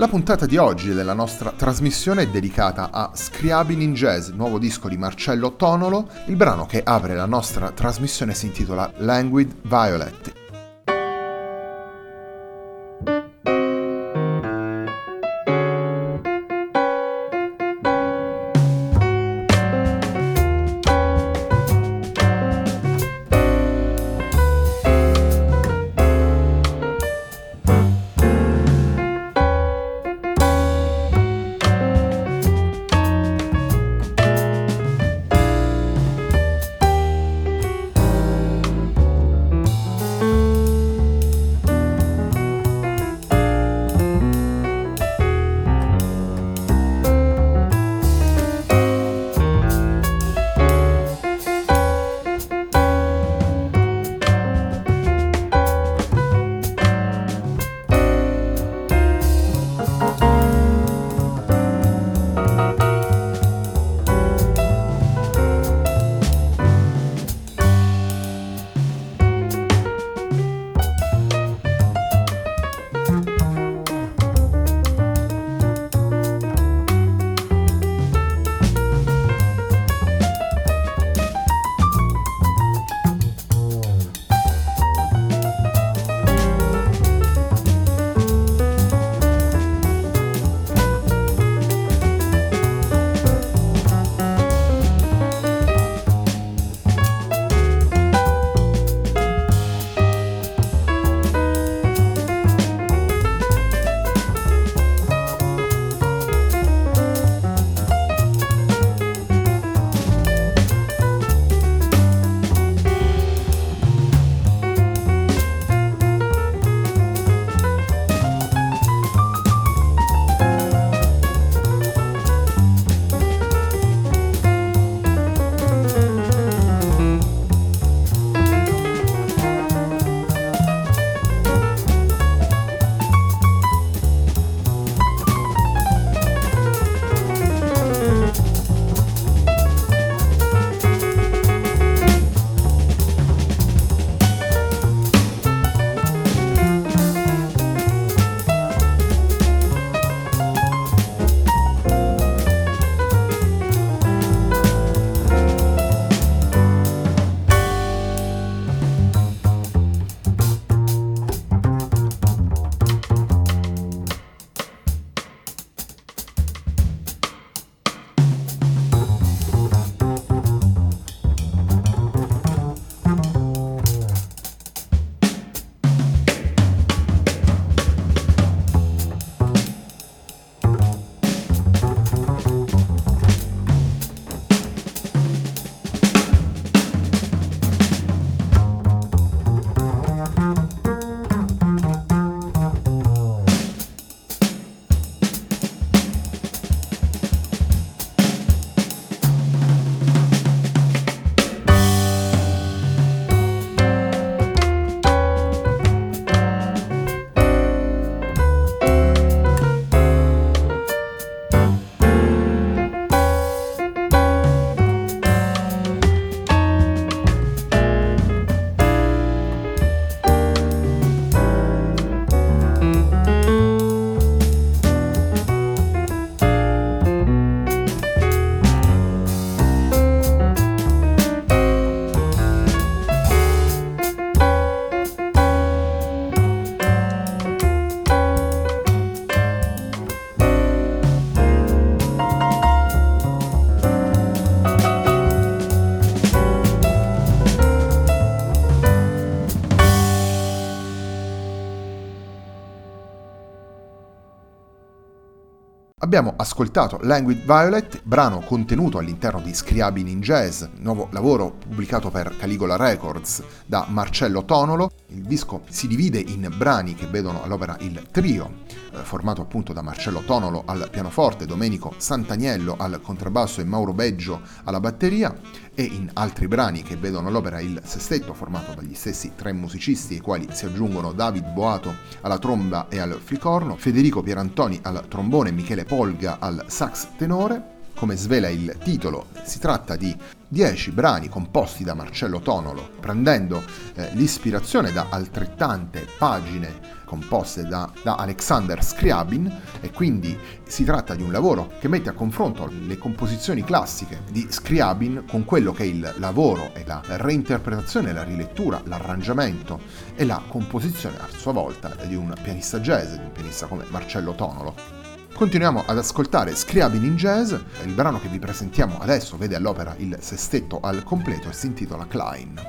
La puntata di oggi della nostra trasmissione è dedicata a Scriabin in Jazz, nuovo disco di Marcello Tonolo. Il brano che apre la nostra trasmissione si intitola Languid Violet Abbiamo ascoltato Languid Violet, brano contenuto all'interno di Scriabin in Jazz, nuovo lavoro pubblicato per Caligola Records da Marcello Tonolo. Il disco si divide in brani che vedono all'opera il trio, eh, formato appunto da Marcello Tonolo al pianoforte, Domenico Santaniello al contrabbasso e Mauro Beggio alla batteria, e in altri brani che vedono all'opera il sestetto, formato dagli stessi tre musicisti, ai quali si aggiungono David Boato alla tromba e al flicorno, Federico Pierantoni al trombone Michele Polga al sax tenore. Come svela il titolo, si tratta di 10 brani composti da Marcello Tonolo, prendendo eh, l'ispirazione da altrettante pagine composte da, da, Alexander Scriabin e quindi si tratta di un lavoro che mette a confronto le composizioni classiche di Scriabin con quello che è il lavoro e la reinterpretazione, la rilettura, l'arrangiamento e la composizione a sua volta di un pianista jazz, di un pianista come Marcello Tonolo. Continuiamo ad ascoltare Scriabin in Jazz, il brano che vi presentiamo adesso vede all'opera il sestetto al completo e si intitola Klein.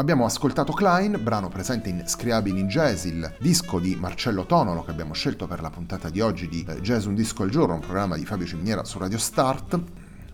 Abbiamo ascoltato Klein, brano presente in Scriabili in Jazz, il disco di Marcello Tonolo che abbiamo scelto per la puntata di oggi di eh, Jazz Un Disco al Giorno, un programma di Fabio Ciminiera su Radio Start.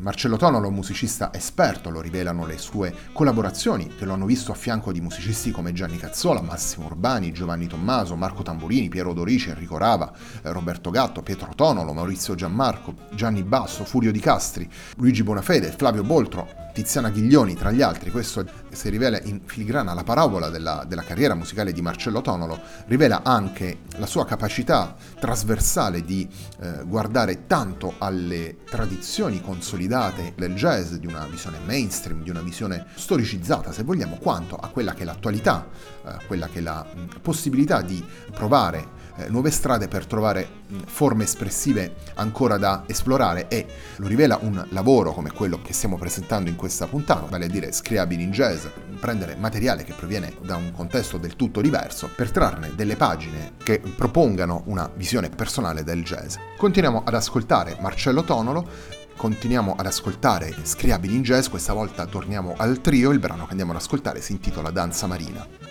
Marcello Tonolo, musicista esperto, lo rivelano le sue collaborazioni che lo hanno visto a fianco di musicisti come Gianni Cazzola, Massimo Urbani, Giovanni Tommaso, Marco Tamburini, Piero Dorici, Enrico Rava, eh, Roberto Gatto, Pietro Tonolo, Maurizio Gianmarco, Gianni Basso, Furio Di Castri, Luigi Bonafede, Flavio Boltro, Tiziana Ghiglioni, tra gli altri, questo si rivela in filigrana la parabola della, della, carriera musicale di Marcello Tonolo, rivela anche la sua capacità trasversale di eh, guardare tanto alle tradizioni consolidate del jazz, di una visione mainstream, di una visione storicizzata, se vogliamo, quanto a quella che è l'attualità, eh, quella che è la mh, possibilità di provare nuove strade per trovare forme espressive ancora da esplorare e lo rivela un lavoro come quello che stiamo presentando in questa puntata, vale a dire Scriabili in Jazz, prendere materiale che proviene da un contesto del tutto diverso per trarne delle pagine che propongano una visione personale del jazz. Continuiamo ad ascoltare Marcello Tonolo continuiamo ad ascoltare Scriabili in Jazz, questa volta torniamo al trio, il brano che andiamo ad ascoltare si intitola Danza Marina.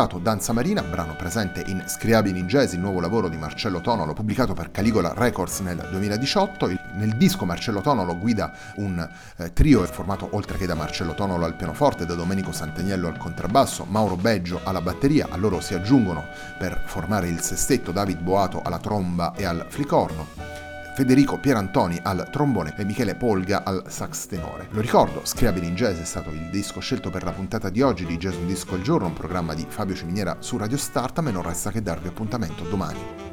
Ascoltato Danza Marina, brano presente in Scriabili in Jazz, il nuovo lavoro di Marcello Tonolo, pubblicato per Caligola Records nel 2018. Nel disco Marcello Tonolo guida un eh, trio formato oltre che da Marcello Tonolo al pianoforte, da Domenico Sant'Agnello al contrabbasso, Mauro Beggio alla batteria, a loro si aggiungono per formare il sestetto David Boato alla tromba e al flicorno. Federico Pierantoni al trombone e Michele Polga al sax tenore. Lo ricordo, Scriabili in Jazz è stato il disco scelto per la puntata di oggi di Jazz Un Disco al Giorno, un programma di Fabio Ciminiera su Radio Start, a me non resta che darvi appuntamento domani.